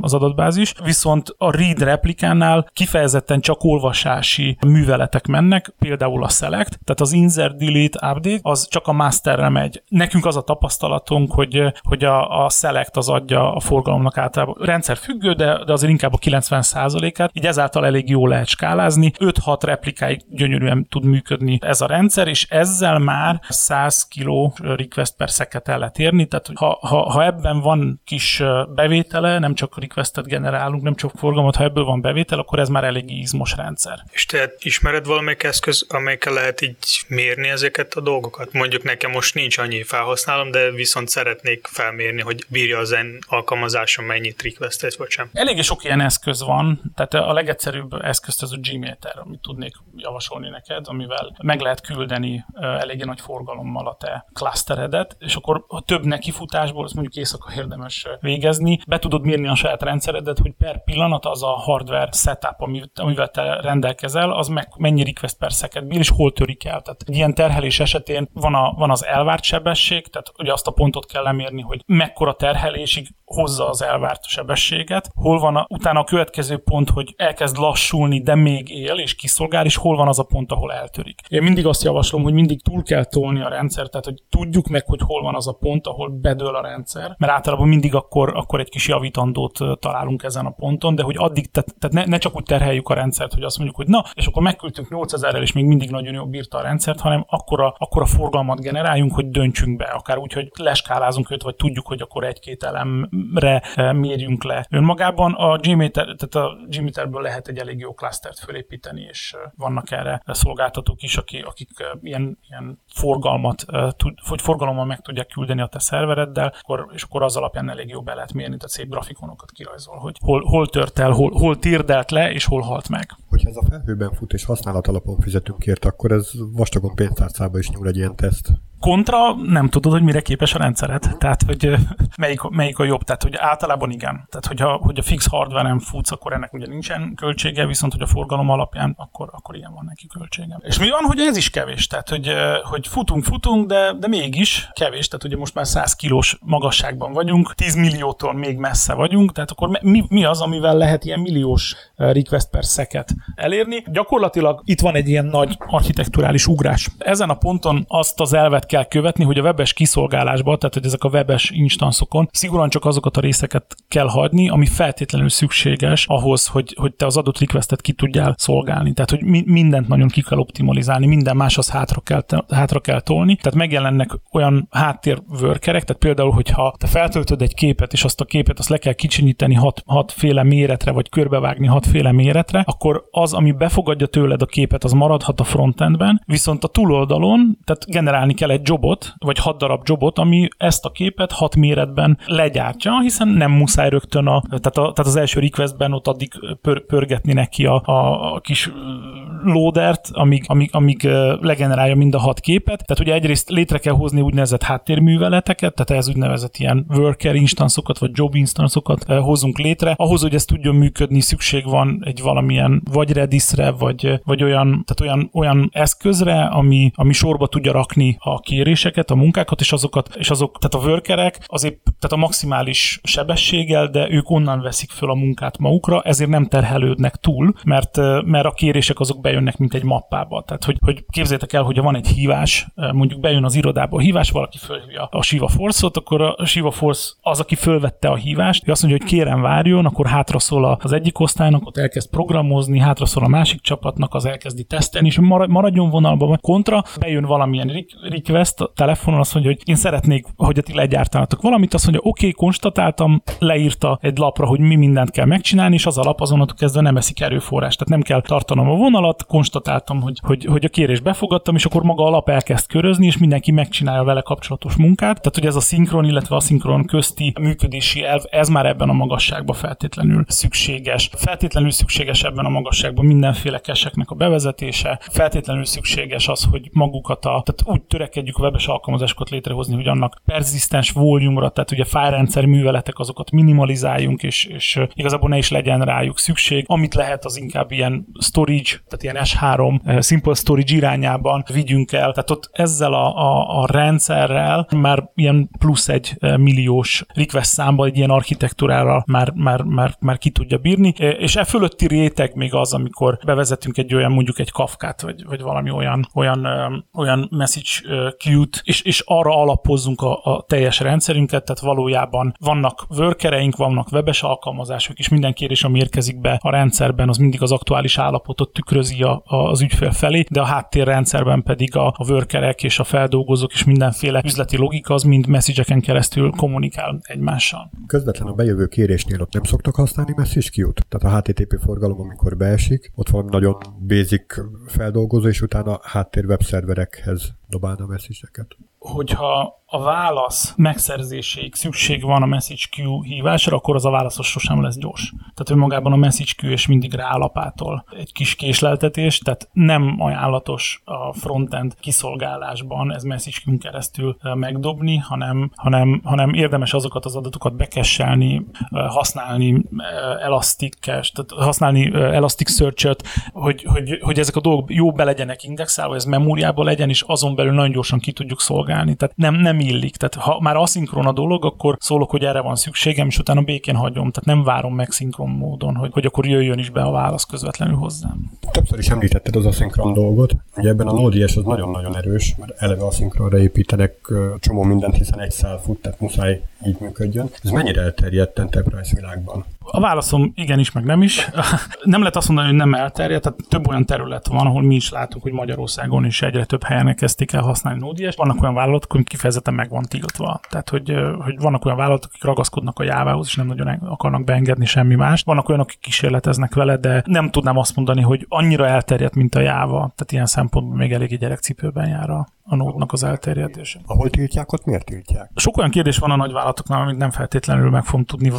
az adatbázis, viszont a read replikánál kifejezetten csak olvasási műveletek mennek, például a select, tehát az insert, delete, update, az csak a masterre megy. Nekünk az a tapasztalatunk, hogy, hogy a, a select az adja a forgalomnak általában rendszer függő, de, de azért inkább a 90%-át, így ezáltal elég jól lehet skálázni. 5-6 replikáig gyönyörűen tud működni ez a rendszer, és ezzel már 100 kg request per szeket el lehet érni, tehát ha, ha, ha ebben van kis bevétele, nem csak requestet generálunk, nem csak forgalmat, ha ebből van bevétel, akkor ez már elég izmos rendszer. És te ismered valamelyik eszköz, amelyikkel lehet így mérni ezeket a dolgokat? Mondjuk nekem most nincs annyi felhasználom, de viszont szeretnék felmérni, hogy bírja az en alkalmazásom mennyit requestet, vagy sem. Eléggé sok ilyen eszköz van, tehát a legegyszerűbb eszközt az a Gmail-ter, amit tudnék javasolni neked, amivel meg lehet küldeni eléggé nagy forgalommal a te clusteredet, és akkor a több nekifutásból, azt mondjuk éjszaka érdemes végezni, be tudod mérni a saját rendszeredet, hogy per pillanat az a hardware setup, amivel te rendelkezel, az meg, mennyi request per second bír, és hol törik el. Tehát egy ilyen terhelés esetén van, a, van az elvárt sebesség, tehát ugye azt a pontot kell lemérni, hogy mekkora terhelésig hozza az elvárt sebességet, hol van a, utána a következő pont, hogy elkezd lassulni, de még él és kiszolgál, és hol van az a pont, ahol eltörik. Én mindig azt javaslom, hogy mindig túl kell tolni a rendszer, tehát hogy tudjuk meg, hogy hol van az a pont, ahol bedől a rendszer, mert általában mindig akkor, akkor egy kis javítandót talál találunk ezen a ponton, de hogy addig, tehát, tehát ne, ne, csak úgy terheljük a rendszert, hogy azt mondjuk, hogy na, és akkor megküldtünk 8000-rel, és még mindig nagyon jól bírta a rendszert, hanem akkora, akkora forgalmat generáljunk, hogy döntsünk be, akár úgy, hogy leskálázunk őt, vagy tudjuk, hogy akkor egy-két elemre eh, mérjünk le. Önmagában a Gmeter, tehát a Gmeterből lehet egy elég jó klasztert fölépíteni, és eh, vannak erre szolgáltatók is, akik, akik eh, ilyen, ilyen forgalmat, vagy forgalommal meg tudják küldeni a te szervereddel, akkor, és akkor az alapján elég jó be lehet mérni, tehát szép grafikonokat kirajzol, hogy hol, hol tört el, hol, hol térdelt le, és hol halt meg. Hogyha ez a felhőben fut és használat alapon fizetünk érte, akkor ez vastagon pénztárcába is nyúl egy ilyen teszt kontra nem tudod, hogy mire képes a rendszeret. Tehát, hogy melyik, melyik a jobb. Tehát, hogy általában igen. Tehát, hogyha, hogy a fix nem futsz, akkor ennek ugye nincsen költsége, viszont, hogy a forgalom alapján, akkor, akkor igen van neki költsége. És mi van, hogy ez is kevés? Tehát, hogy, hogy futunk, futunk, de, de mégis kevés. Tehát, ugye most már 100 kilós magasságban vagyunk, 10 milliótól még messze vagyunk, tehát akkor mi, mi az, amivel lehet ilyen milliós request per szeket elérni? Gyakorlatilag itt van egy ilyen nagy architekturális ugrás. Ezen a ponton azt az elvet kell követni, hogy a webes kiszolgálásban, tehát hogy ezek a webes instanszokon szigorúan csak azokat a részeket kell hagyni, ami feltétlenül szükséges ahhoz, hogy, hogy te az adott requestet ki tudjál szolgálni. Tehát, hogy mi, mindent nagyon ki kell optimalizálni, minden más az hátra kell, hátra kell tolni. Tehát megjelennek olyan háttérvörkerek, tehát például, hogyha te feltöltöd egy képet, és azt a képet azt le kell kicsinyíteni hat, hatféle méretre, vagy körbevágni hatféle méretre, akkor az, ami befogadja tőled a képet, az maradhat a frontendben, viszont a túloldalon, tehát generálni kell egy jobot, vagy hat darab jobot, ami ezt a képet hat méretben legyártja, hiszen nem muszáj rögtön a, tehát, a, tehát az első requestben ott addig pör, pörgetni neki a, a, a kis loadert, amíg, amíg, amíg legenerálja mind a hat képet. Tehát ugye egyrészt létre kell hozni úgynevezett háttérműveleteket, tehát ez úgynevezett ilyen worker instanszokat, vagy job instanszokat hozunk létre. Ahhoz, hogy ez tudjon működni, szükség van egy valamilyen vagy Redisre, vagy, vagy olyan, tehát olyan, olyan eszközre, ami, ami sorba tudja rakni a kéréseket, a munkákat, és azokat, és azok, tehát a workerek azért, tehát a maximális sebességgel, de ők onnan veszik föl a munkát magukra, ezért nem terhelődnek túl, mert, mert a kérések azok bejönnek, mint egy mappába. Tehát, hogy, hogy képzeljétek el, hogy van egy hívás, mondjuk bejön az irodába a hívás, valaki fölhívja a Shiva Force-ot, akkor a Shiva Force az, aki fölvette a hívást, ő azt mondja, hogy kérem várjon, akkor hátra szól az egyik osztálynak, ott elkezd programozni, hátra szól a másik csapatnak, az elkezdi tesztelni, és maradjon vonalban, kontra, bejön valamilyen request, ezt a telefonon, azt mondja, hogy én szeretnék, hogy a ti legyártanátok valamit, azt mondja, oké, okay, konstatáltam, leírta egy lapra, hogy mi mindent kell megcsinálni, és az alap azonnantól kezdve nem eszik erőforrás. Tehát nem kell tartanom a vonalat, konstatáltam, hogy, hogy, hogy a kérés befogadtam, és akkor maga alap elkezd körözni, és mindenki megcsinálja vele kapcsolatos munkát. Tehát, hogy ez a szinkron, illetve aszinkron közti működési elv, ez már ebben a magasságban feltétlenül szükséges. Feltétlenül szükséges ebben a magasságban mindenféle keseknek a bevezetése, feltétlenül szükséges az, hogy magukat a, tehát úgy törekedjük tudjuk a webes alkalmazásokat létrehozni, hogy annak perzisztens volume tehát ugye fájrendszer műveletek, azokat minimalizáljunk, és, és igazából ne is legyen rájuk szükség. Amit lehet, az inkább ilyen storage, tehát ilyen S3 simple storage irányában vigyünk el. Tehát ott ezzel a, a, a rendszerrel már ilyen plusz egy milliós request számba egy ilyen architektúrára már, már, már, már ki tudja bírni, és e fölötti réteg még az, amikor bevezetünk egy olyan mondjuk egy kafkát, vagy, vagy valami olyan, olyan, olyan message queue-t, és, és arra alapozzunk a, a teljes rendszerünket, tehát valójában vannak workereink, vannak webes alkalmazások, és minden kérés, ami érkezik be a rendszerben, az mindig az aktuális állapotot tükrözi a, a, az ügyfél felé, de a háttérrendszerben pedig a, a workerek és a feldolgozók és mindenféle üzleti logika az mind message keresztül kommunikál egymással. Közvetlen a bejövő kérésnél ott nem szoktak használni message queue-t? Tehát a HTTP forgalom, amikor beesik, ott valami nagyon basic feldolgozó, és utána háttér webszerverekhez dobálna message-eket. Hogyha a válasz megszerzéséig szükség van a message queue hívásra, akkor az a válaszos sosem lesz gyors. Tehát önmagában a message queue és mindig rálapától egy kis késleltetés, tehát nem ajánlatos a frontend kiszolgálásban ez message queue keresztül megdobni, hanem, hanem, hanem érdemes azokat az adatokat bekesselni, használni elastic tehát használni Elasticsearch-öt, hogy, hogy, hogy ezek a dolgok jó be legyenek indexálva, ez memóriában legyen, és azon belül nagyon gyorsan ki tudjuk szolgálni. Tehát nem, nem illik. Tehát ha már aszinkron a dolog, akkor szólok, hogy erre van szükségem, és utána békén hagyom. Tehát nem várom meg szinkron módon, hogy, hogy akkor jöjjön is be a válasz közvetlenül hozzám. Többször is említetted az aszinkron dolgot. Ugye ebben a Node.js az nagyon-nagyon erős, mert eleve aszinkronra építenek csomó mindent, hiszen egy szál fut, tehát muszáj így működjön. Ez mennyire elterjedt enterprise világban? A válaszom igenis, meg nem is. Nem lehet azt mondani, hogy nem elterjedt, tehát több olyan terület van, ahol mi is látunk, hogy Magyarországon is egyre több helyen kezdték el használni Node.js. Vannak olyan vállalatok, hogy kifejezetten meg van tiltva. Tehát, hogy, hogy vannak olyan vállalatok, akik ragaszkodnak a jávához, és nem nagyon akarnak beengedni semmi mást. Vannak olyanok, akik kísérleteznek vele, de nem tudnám azt mondani, hogy annyira elterjedt, mint a jáva. Tehát ilyen szempontból még elég gyerekcipőben jár a, a nódnak az elterjedése. Ahol tiltják, ott miért tiltják? Sok olyan kérdés van a nagyvállalatoknál, amit nem feltétlenül meg fogom tudni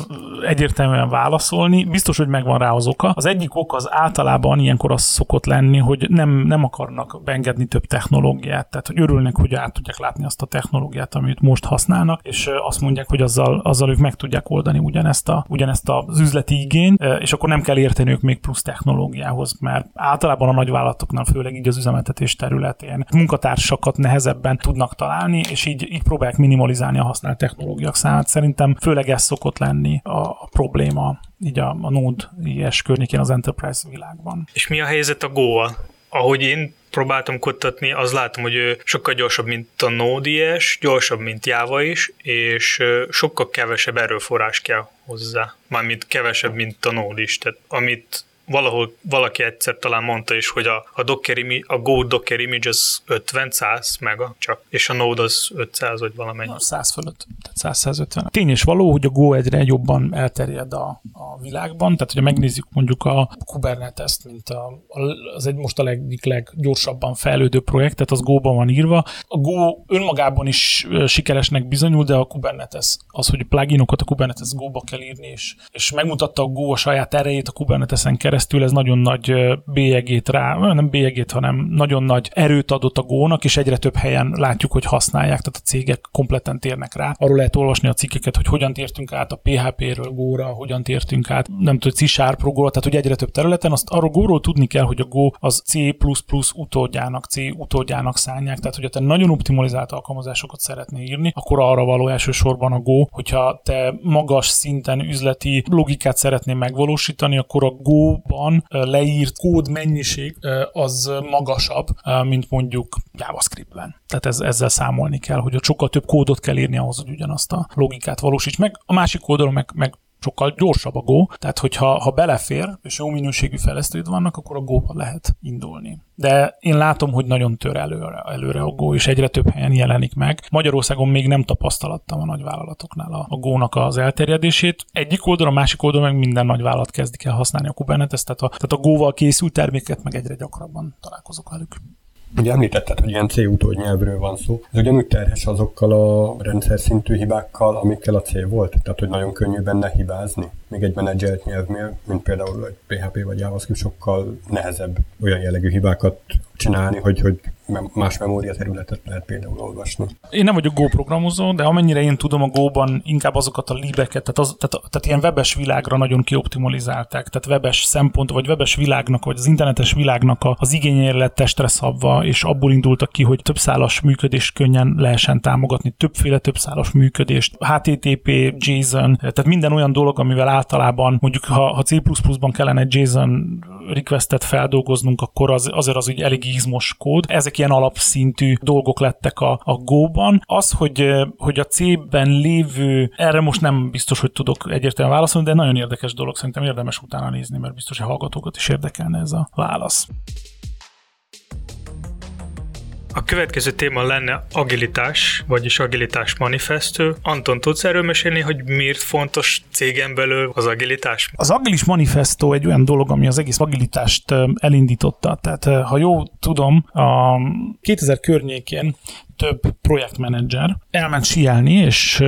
egyértelműen válaszolni. Biztos, hogy megvan rá az oka. Az egyik ok az általában ilyenkor az szokott lenni, hogy nem, nem akarnak beengedni több technológiát. Tehát, hogy örülnek, hogy át tudják látni azt a technológiát, amit most használnak, és azt mondják, hogy azzal, azzal ők meg tudják oldani ugyanezt, a, ugyanezt az üzleti igényt, és akkor nem kell érteniük még plusz technológiához, mert általában a nagyvállalatoknál, főleg így az üzemeltetés területén munkatársakat dolgokat nehezebben tudnak találni, és így, így próbálják minimalizálni a használt technológiák számát. Szerintem főleg ez szokott lenni a, a probléma így a, a Node.js környékén az Enterprise világban. És mi a helyzet a Go-val? Ahogy én próbáltam kutatni, az látom, hogy ő sokkal gyorsabb, mint a Node.js, gyorsabb, mint Java is, és sokkal kevesebb erőforrás kell hozzá. Mármint kevesebb, mint a Node is. Tehát amit valahol valaki egyszer talán mondta is, hogy a, a, Docker imi, a Go Docker image az 50-100 mega csak, és a Node az 500 vagy valamennyi. Na, 100 fölött, tehát 100-150. Tény és való, hogy a Go egyre jobban elterjed a, a világban, tehát hogyha megnézzük mondjuk a Kubernetes-t, mint a, az egy most a egyik leggyorsabban fejlődő projekt, tehát az Go-ban van írva. A Go önmagában is sikeresnek bizonyul, de a Kubernetes, az, hogy pluginokat a Kubernetes Go-ba kell írni, és, és megmutatta a Go a saját erejét a Kubernetesen keresztül, keresztül ez nagyon nagy bélyegét rá, nem bélyegét, hanem nagyon nagy erőt adott a gónak, és egyre több helyen látjuk, hogy használják, tehát a cégek kompletten térnek rá. Arról lehet olvasni a cikkeket, hogy hogyan tértünk át a PHP-ről Góra, hogyan tértünk át, nem tudom, c Sharp-ról, tehát hogy egyre több területen, azt arról Góról tudni kell, hogy a Go az C++ utódjának, C utódjának szánják, tehát hogyha te nagyon optimalizált alkalmazásokat szeretnél írni, akkor arra való elsősorban a Go, hogyha te magas szinten üzleti logikát szeretnél megvalósítani, akkor a Go ban leírt kód mennyiség az magasabb, mint mondjuk JavaScript-ben. Tehát ez, ezzel számolni kell, hogy sokkal több kódot kell írni ahhoz, hogy ugyanazt a logikát valósíts meg. A másik oldalon meg, meg sokkal gyorsabb a Go, tehát hogyha ha belefér, és jó minőségű fejlesztőid vannak, akkor a go lehet indulni. De én látom, hogy nagyon tör előre, előre a Go, és egyre több helyen jelenik meg. Magyarországon még nem tapasztalattam a nagyvállalatoknál a, a Go-nak az elterjedését. Egyik oldalon, a másik oldalon meg minden nagyvállalat kezdik el használni a Kubernetes, tehát a, tehát a Go-val készült terméket meg egyre gyakrabban találkozok velük. Ugye említetted, hogy ilyen C utód nyelvről van szó. Ez ugyanúgy terhes azokkal a rendszer szintű hibákkal, amikkel a C volt? Tehát, hogy nagyon könnyű benne hibázni? Még egy menedzselt nyelvnél, mint például egy PHP vagy JavaScript sokkal nehezebb olyan jellegű hibákat csinálni, hogy, hogy más memória területet lehet például olvasni. Én nem vagyok Go programozó, de amennyire én tudom, a Go-ban inkább azokat a libeket, tehát, az, tehát, tehát ilyen webes világra nagyon kioptimalizálták, tehát webes szempont, vagy webes világnak, vagy az internetes világnak az igényére lett testre szabva, és abból indultak ki, hogy több szálas működést könnyen lehessen támogatni, többféle több szálas működést, HTTP, JSON, tehát minden olyan dolog, amivel általában mondjuk ha, ha C++-ban kellene JSON requestet feldolgoznunk, akkor az, azért az úgy elég izmos kód. Ezek ilyen alapszintű dolgok lettek a, a Go-ban. Az, hogy, hogy a C-ben lévő, erre most nem biztos, hogy tudok egyértelműen válaszolni, de nagyon érdekes dolog, szerintem érdemes utána nézni, mert biztos, hogy hallgatókat is érdekelne ez a válasz. A következő téma lenne agilitás, vagyis agilitás manifestő. Anton, tudsz erről mesélni, hogy miért fontos cégen belül az agilitás? Az agilis manifestó egy olyan dolog, ami az egész agilitást elindította. Tehát ha jól tudom, a 2000 környékén több projektmenedzser elment sielni, és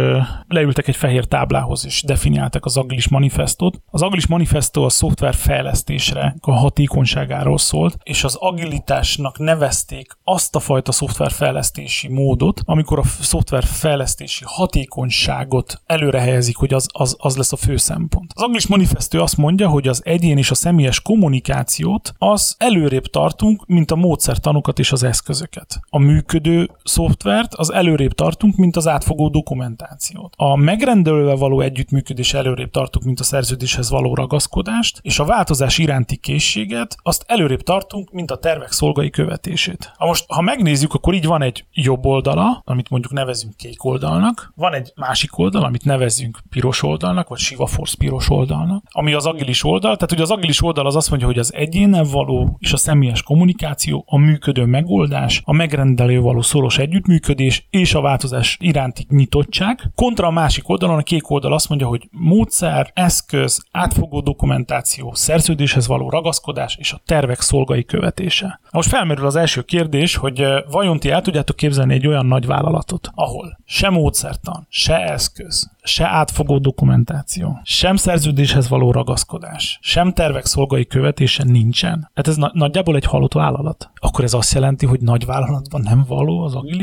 leültek egy fehér táblához, és definiáltak az Agilis manifestot. Az Agilis manifesto a szoftver fejlesztésre, a hatékonyságáról szólt, és az agilitásnak nevezték azt a fajta szoftverfejlesztési módot, amikor a szoftverfejlesztési hatékonyságot előre hogy az, az, az lesz a fő szempont. Az Agilis manifesto azt mondja, hogy az egyén és a személyes kommunikációt az előrébb tartunk, mint a módszertanokat és az eszközöket. A működő szoftvert, az előrébb tartunk, mint az átfogó dokumentációt. A megrendelővel való együttműködés előrébb tartunk, mint a szerződéshez való ragaszkodást, és a változás iránti készséget azt előrébb tartunk, mint a tervek szolgai követését. Ha most, ha megnézzük, akkor így van egy jobb oldala, amit mondjuk nevezünk kék oldalnak, van egy másik oldal, amit nevezünk piros oldalnak, vagy Shiva Force piros oldalnak, ami az agilis oldal. Tehát ugye az agilis oldal az azt mondja, hogy az egyénnel való és a személyes kommunikáció, a működő megoldás, a megrendelő való szoros együttműködés és a változás iránti nyitottság. Kontra a másik oldalon a kék oldal azt mondja, hogy módszer, eszköz, átfogó dokumentáció, szerződéshez való ragaszkodás és a tervek szolgai követése. Most felmerül az első kérdés, hogy vajon ti el tudjátok képzelni egy olyan nagy vállalatot, ahol se módszertan, se eszköz, se átfogó dokumentáció, sem szerződéshez való ragaszkodás, sem tervek szolgai követése nincsen. Hát ez na- nagyjából egy halott vállalat. Akkor ez azt jelenti, hogy nagy vállalatban nem való az agilitás?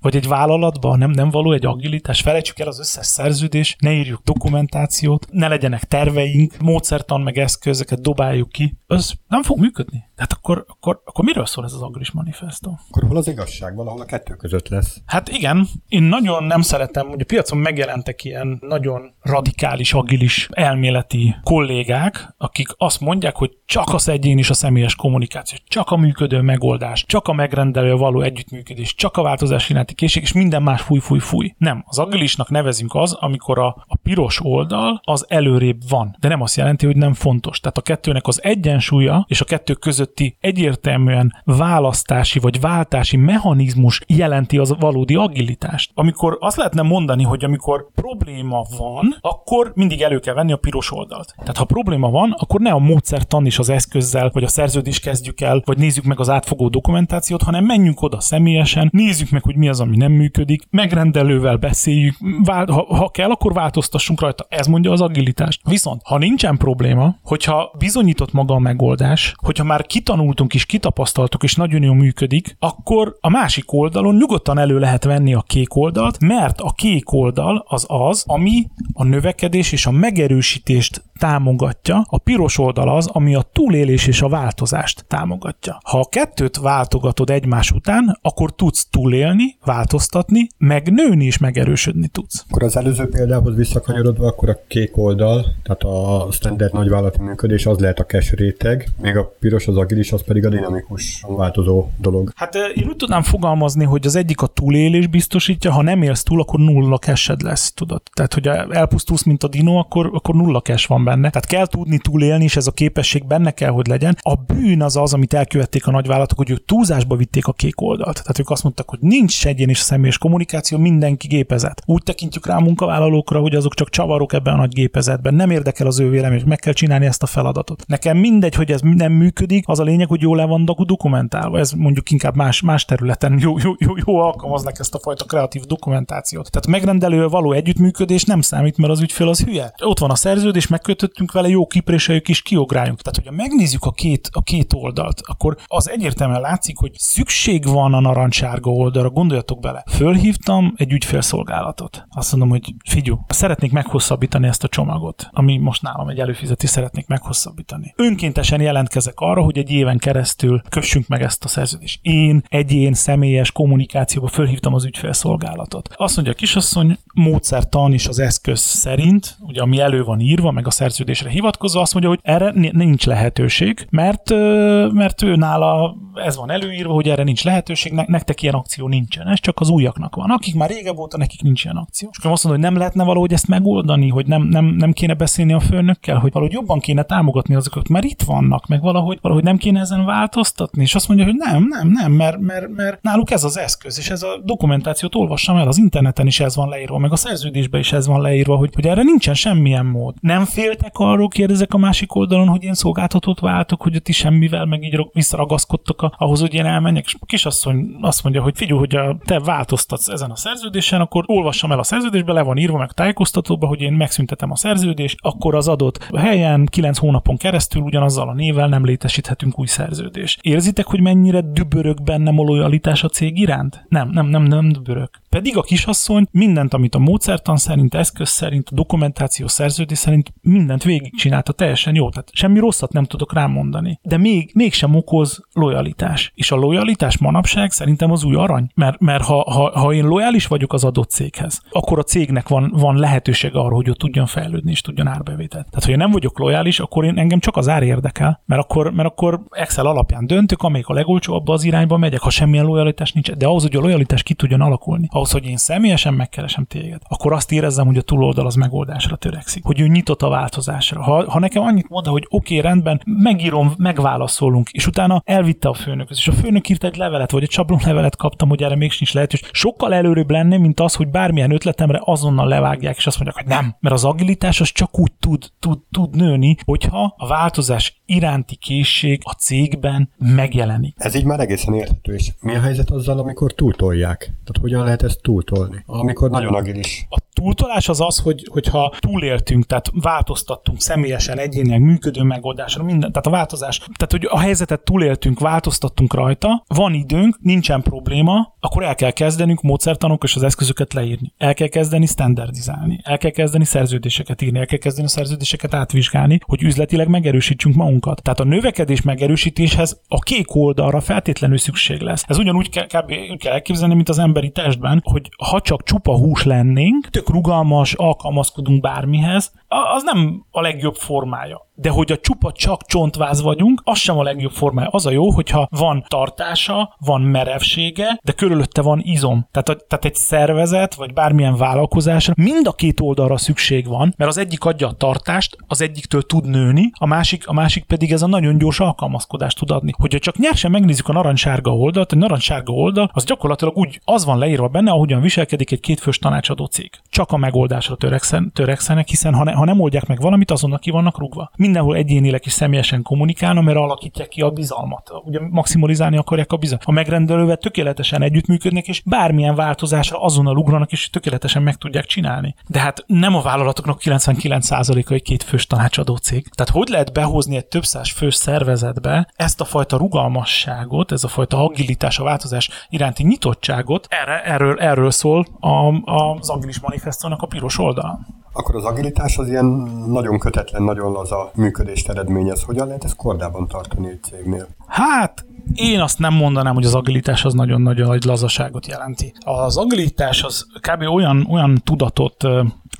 Vagy egy vállalatban nem, nem való egy agilitás? Felejtsük el az összes szerződés, ne írjuk dokumentációt, ne legyenek terveink, módszertan meg eszközöket dobáljuk ki. Az nem fog működni. Tehát akkor, akkor, akkor miről szól ez az agilis manifesto? Akkor hol az igazság? Valahol a kettő között lesz. Hát igen, én nagyon nem szeretem, hogy a piacon megjelentek ilyen nagyon radikális, agilis elméleti kollégák, akik azt mondják, hogy csak az egyén és a személyes kommunikáció, csak a működő megoldás, csak a megrendelő való együttműködés, csak a változás iránti készség, és minden más fúj, fúj, fúj. Nem, az agilisnak nevezünk az, amikor a, a piros oldal az előrébb van, de nem azt jelenti, hogy nem fontos. Tehát a kettőnek az egyensúlya és a kettő közötti egyértelműen választási vagy váltási mechanizmus jelenti az valódi agilitást. Amikor azt lehetne mondani, hogy amikor probléma van, akkor mindig elő kell venni a piros oldalt. Tehát ha probléma van, akkor ne a módszertan és az eszközzel, vagy a szerződést kezdjük el, vagy nézzük meg az átfogó dokumentációt, hanem menjünk oda személyesen, nézzük meg, hogy mi az, ami nem működik, megrendelővel beszéljük, vál, ha, ha kell, akkor változtassunk rajta. Ez mondja az agilitást. Viszont, ha nincsen probléma, hogyha bizonyított maga a megoldás, hogyha már kitanultunk és kitapasztaltuk, és nagyon jól működik, akkor a másik oldalon nyugodtan elő lehet venni a kék oldalt, mert a kék oldal az az, ami a növekedés és a megerősítést támogatja, a piros oldal az, ami a túlélés és a változást támogatja. Ha a kettőt váltogatod egymás után, akkor tudsz túlélni, változtatni, meg nőni és megerősödni tudsz. Akkor az előző példához visszakanyarodva, akkor a kék oldal, tehát a standard nagyvállalati működés az lehet a cash réteg, még a piros az agilis, az pedig a dinamikus változó dolog. Hát én úgy tudnám fogalmazni, hogy az egyik a túlélés biztosítja, ha nem élsz túl, akkor nulla cashed lesz, tudod. Tehát, hogy elpusztulsz, mint a dino, akkor, akkor nulla cash van benne. Tehát kell tudni túlélni, és ez a képesség benne kell, hogy legyen. A bűn az az, amit elkövették a nagyvállalatok, hogy ők túlzásba vitték a kék oldalt. Tehát ők azt mondták, hogy nincs egyén és személyes kommunikáció, mindenki gépezet. Úgy tekintjük rá a munkavállalókra, hogy azok csak csavarok ebben a nagy gépezetben. Nem érdekel az ő vélemény, meg kell csinálni ezt a feladatot. Nekem mindegy, hogy ez nem működik, az a lényeg, hogy jól le van dokumentálva. Ez mondjuk inkább más, más területen jó, jó, jó, jó alkalmaznak ezt a fajta kreatív dokumentációt. Tehát megrendelő való együttműködés nem számít, mert az ügyfél az hülye. Ott van a szerződés, megkötöttünk vele, jó kipréseljük és kiugráljunk. Tehát, hogyha megnézzük a két, a két oldalt, akkor az egyértelműen látszik, hogy szükség van a narancsárga oldalra, gondoljatok bele. Fölhívtam egy ügyfélszolgálatot. Azt mondom, hogy figyú, szeretnék meghosszabbítani ezt a csomagot, ami most nálam egy előfizetés, szeretnék meghosszabbítani. Önkéntesen jelentkezek arra, hogy egy éven keresztül kössünk meg ezt a szerződést. Én egyén személyes kommunikációba fölhívtam az ügyfélszolgálatot. Azt mondja a kisasszony, módszertan is az eszköz szerint, ugye ami elő van írva, meg a szerződésre hivatkozva, azt mondja, hogy erre nincs lehetőség, mert, mert ő nála ez van előírva, hogy erre nincs lehetőség, ne, nektek ilyen akció nincsen, ez csak az újaknak van. Akik már régebb óta, nekik nincs ilyen akció. És akkor azt mondom, hogy nem lehetne valahogy ezt megoldani, hogy nem, nem, nem kéne beszélni a főnökkel, hogy valahogy jobban kéne támogatni azokat, mert itt vannak, meg valahogy, valahogy nem kéne ezen változtatni. És azt mondja, hogy nem, nem, nem, mert, mert, mert náluk ez az eszköz, és ez a dokumentációt olvassam el, az interneten is ez van leírva, meg a szerződésben is ez van leírva, hogy, hogy erre nincsen semmilyen mód. Nem féltek arról, kérdezek a másik oldalon, hogy én szolgáltatót váltok, hogy ott is semmivel meg így visszaragaszkodtok a, ahhoz, hogy én elmenjek. És a kisasszony azt mondja, hogy figyelj, hogy te változtatsz ezen a szerződésen, akkor olvassam el a szerződésbe, le van írva meg tájékoztatóba, hogy én megszüntetem a szerződést, akkor az adott helyen 9 hónapon keresztül ugyanazzal a névvel nem létesíthetünk új szerződést. Érzitek, hogy mennyire dübörög bennem a lojalitás a cég iránt? Nem, nem, nem, nem dübörög. Pedig a kisasszony mindent, amit a módszertan szerint, eszköz szerint, a dokumentáció szerződés szerint minden mindent végigcsinálta teljesen jó, tehát semmi rosszat nem tudok rámondani. De még, mégsem okoz lojalitás. És a lojalitás manapság szerintem az új arany. Mert, mert ha, ha, ha én lojális vagyok az adott céghez, akkor a cégnek van, van lehetőség arra, hogy ott tudjon fejlődni és tudjon árbevételt. Tehát, ha én nem vagyok lojális, akkor én engem csak az ár érdekel, mert akkor, mert akkor Excel alapján döntök, amelyik a legolcsóbb az irányba megyek, ha semmilyen lojalitás nincs. De ahhoz, hogy a lojalitás ki tudjon alakulni, ahhoz, hogy én személyesen megkeresem téged, akkor azt érezzem, hogy a túloldal az megoldásra törekszik, hogy ő nyitott a változásra. Ha, ha nekem annyit mond, hogy oké, okay, rendben, megírom, megválaszolunk, és utána elvitte a főnök, és a főnök írt egy levelet, vagy egy csablon levelet kaptam, hogy erre még sincs lehetőség. Sokkal előrébb lenne, mint az, hogy bármilyen ötletemre azonnal levágják, és azt mondják, hogy nem. Mert az agilitás az csak úgy tud, tud, tud nőni, hogyha a változás iránti készség a cégben megjelenik. Ez így már egészen érthető, és mi a helyzet azzal, amikor túltolják? Tehát hogyan lehet ezt túltolni? Amikor nagyon agilis. A túltolás az az, hogy, hogyha túléltünk, tehát változtattunk személyesen, egyénileg működő megoldásra, minden, tehát a változás, tehát hogy a helyzetet túléltünk, változtattunk rajta, van időnk, nincsen probléma, akkor el kell kezdenünk módszertanok és az eszközöket leírni. El kell kezdeni standardizálni, el kell kezdeni szerződéseket írni, el kell kezdeni a szerződéseket átvizsgálni, hogy üzletileg megerősítsünk magunkat. Tehát a növekedés megerősítéshez a kék oldalra feltétlenül szükség lesz. Ez ugyanúgy kell, kell elképzelni, mint az emberi testben, hogy ha csak csupa hús lennénk, tök rugalmas, alkalmazkodunk bármihez, az nem a legjobb formája. De hogy a csupa csak csontváz vagyunk, az sem a legjobb formája. Az a jó, hogyha van tartása, van merevsége, de körülötte van izom. Tehát, a, tehát egy szervezet, vagy bármilyen vállalkozásra mind a két oldalra szükség van, mert az egyik adja a tartást, az egyiktől tud nőni, a másik, a másik pedig ez a nagyon gyors alkalmazkodást tud adni. Hogyha csak nyersen megnézzük a narancssárga oldalt, a narancssárga oldal az gyakorlatilag úgy az van leírva benne, ahogyan viselkedik egy kétfős tanácsadó cég. Csak a megoldásra törekszen, törekszenek, hiszen ha, ne, ha nem oldják meg valamit, azonnal ki vannak rúgva. Mindenhol egyénileg is személyesen kommunikálnak, mert alakítják ki a bizalmat. Ugye maximalizálni akarják a bizalmat. A megrendelővel tökéletesen együttműködnek, és bármilyen változásra azonnal ugranak, és tökéletesen meg tudják csinálni. De hát nem a vállalatoknak 99%-a egy két fős tanácsadó cég. Tehát hogy lehet behozni egy több száz fős szervezetbe ezt a fajta rugalmasságot, ez a fajta agilitás, a változás iránti nyitottságot, erre, erről, erről szól a, a, az agilis manifestónak a piros oldal akkor az agilitás az ilyen nagyon kötetlen, nagyon laza működést eredményez. Hogyan lehet ezt kordában tartani egy cégnél? Hát, én azt nem mondanám, hogy az agilitás az nagyon-nagyon nagy lazaságot jelenti. Az agilitás az kb. olyan, olyan tudatot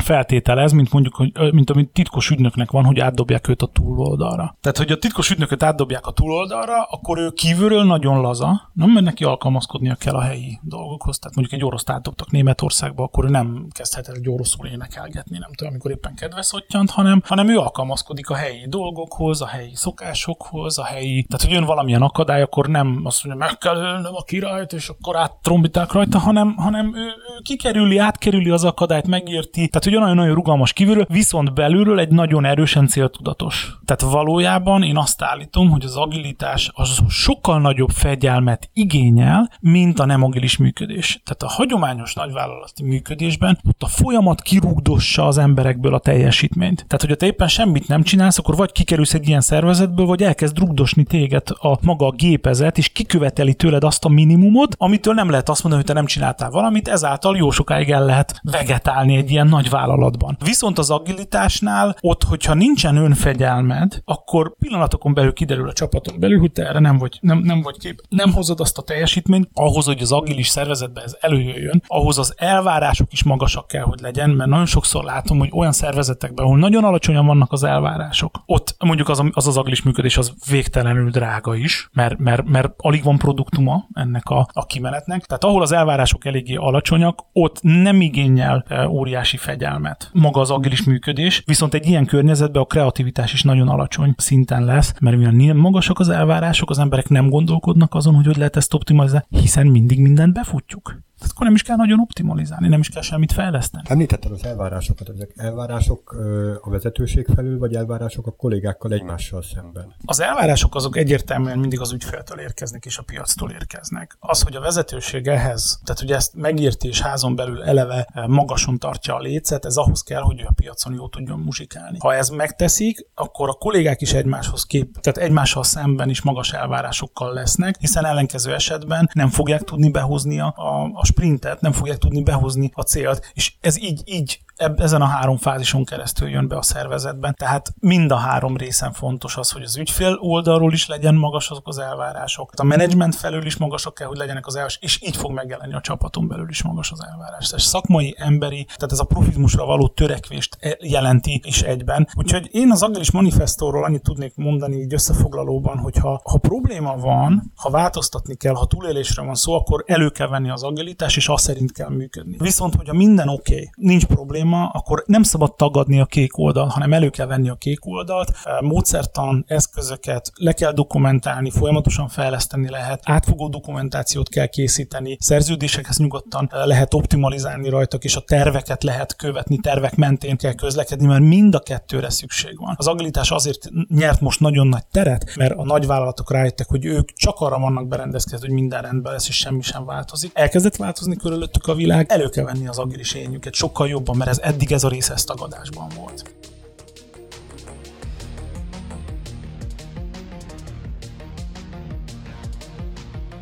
feltételez, mint mondjuk, hogy, mint amit titkos ügynöknek van, hogy átdobják őt a túloldalra. Tehát, hogy a titkos ügynököt átdobják a túloldalra, akkor ő kívülről nagyon laza, nem mert neki alkalmazkodnia kell a helyi dolgokhoz. Tehát mondjuk egy orosz átdobtak Németországba, akkor ő nem kezdhet el egy oroszul énekelgetni, nem tudom, amikor éppen kedves ottyant, hanem, hanem ő alkalmazkodik a helyi dolgokhoz, a helyi szokásokhoz, a helyi, tehát hogy jön valamilyen akadály, akkor nem azt mondja, meg kell ölnöm a királyt, és akkor áttrombitál rajta, hanem, hanem ő, ő kikerüli, átkerüli az akadályt, megérti, tehát hogy nagyon-nagyon rugalmas kívülről, viszont belülről egy nagyon erősen céltudatos. Tehát valójában én azt állítom, hogy az agilitás az sokkal nagyobb fegyelmet igényel, mint a nem agilis működés. Tehát a hagyományos nagyvállalati működésben ott a folyamat kirugdossa az emberekből a teljesítményt. Tehát, hogy te éppen semmit nem csinálsz, akkor vagy kikerülsz egy ilyen szervezetből, vagy elkezd rugdosni téged a maga a gépezet, és kiköveteli tőled azt a minimumot, amitől nem lehet azt mondani, hogy te nem csináltál valamit, ezáltal jó sokáig el lehet vegetálni egy ilyen nagy vállalatban. Viszont az agilitásnál ott, hogyha nincsen önfegyelmed, akkor pillanatokon belül kiderül a csapaton belül, hogy te erre nem vagy, nem, nem vagy kép. Nem hozod azt a teljesítményt, ahhoz, hogy az agilis szervezetbe ez előjöjjön, ahhoz az elvárások is magasak kell, hogy legyen, mert nagyon sokszor látom, hogy olyan szervezetekben, ahol nagyon alacsonyan vannak az elvárások, ott mondjuk az az, az agilis működés az végtelenül drága is, mert, mert, mert alig van produktuma ennek a, a kimenetnek. Tehát ahol az elvárások eléggé alacsonyak, ott nem igényel e, óriási fegyelmet maga az agilis működés, viszont egy ilyen környezetben a kreativitás is nagyon alacsony szinten lesz, mert mivel magasak az elvárások, az emberek nem gondolkodnak azon, hogy hogy lehet ezt optimalizálni, hiszen mindig mindent befutjuk. Tehát akkor nem is kell nagyon optimalizálni, nem is kell semmit fejleszteni. Említetted az elvárásokat, ezek elvárások a vezetőség felül, vagy elvárások a kollégákkal egymással szemben? Az elvárások azok egyértelműen mindig az ügyféltől érkeznek és a piactól érkeznek. Az, hogy a vezetőség ehhez, tehát hogy ezt megírti és házon belül eleve magason tartja a lécet, ez ahhoz kell, hogy a piacon jó tudjon muzsikálni. Ha ez megteszik, akkor a kollégák is egymáshoz kép, tehát egymással szemben is magas elvárásokkal lesznek, hiszen ellenkező esetben nem fogják tudni behozni a, a sprintet, nem fogják tudni behozni a célt, és ez így, így ezen a három fázison keresztül jön be a szervezetben. Tehát mind a három részen fontos az, hogy az ügyfél oldalról is legyen magas azok az elvárások, a menedzsment felül is magasak kell, hogy legyenek az elvárások, és így fog megjelenni a csapaton belül is magas az elvárás. Tehát szakmai, emberi, tehát ez a profizmusra való törekvést e- jelenti is egyben. Úgyhogy én az Agilis Manifestóról annyit tudnék mondani így összefoglalóban, hogy ha, ha probléma van, ha változtatni kell, ha túlélésre van szó, akkor elő kell venni az agilitás, és azt szerint kell működni. Viszont, hogyha minden oké, okay, nincs probléma, akkor nem szabad tagadni a kék oldal, hanem elő kell venni a kék oldalt, módszertan, eszközöket le kell dokumentálni, folyamatosan fejleszteni lehet, átfogó dokumentációt kell készíteni, szerződésekhez nyugodtan lehet optimalizálni rajtak, és a terveket lehet követni, tervek mentén kell közlekedni, mert mind a kettőre szükség van. Az agilitás azért nyert most nagyon nagy teret, mert a nagyvállalatok rájöttek, hogy ők csak arra vannak berendezkedve, hogy minden rendben lesz, és semmi sem változik. Elkezdett változni körülöttük a világ, elő kell venni az agilis énjüket sokkal jobban, mert ez eddig ez a része ezt tagadásban volt.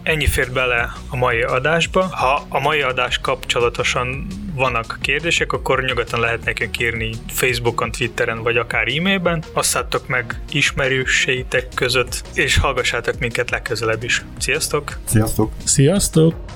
Ennyi fér bele a mai adásba. Ha a mai adás kapcsolatosan vannak kérdések, akkor nyugodtan lehet nekünk írni Facebookon, Twitteren, vagy akár e-mailben. Osszátok meg ismerőseitek között, és hallgassátok minket legközelebb is. Sziasztok! Sziasztok! Sziasztok!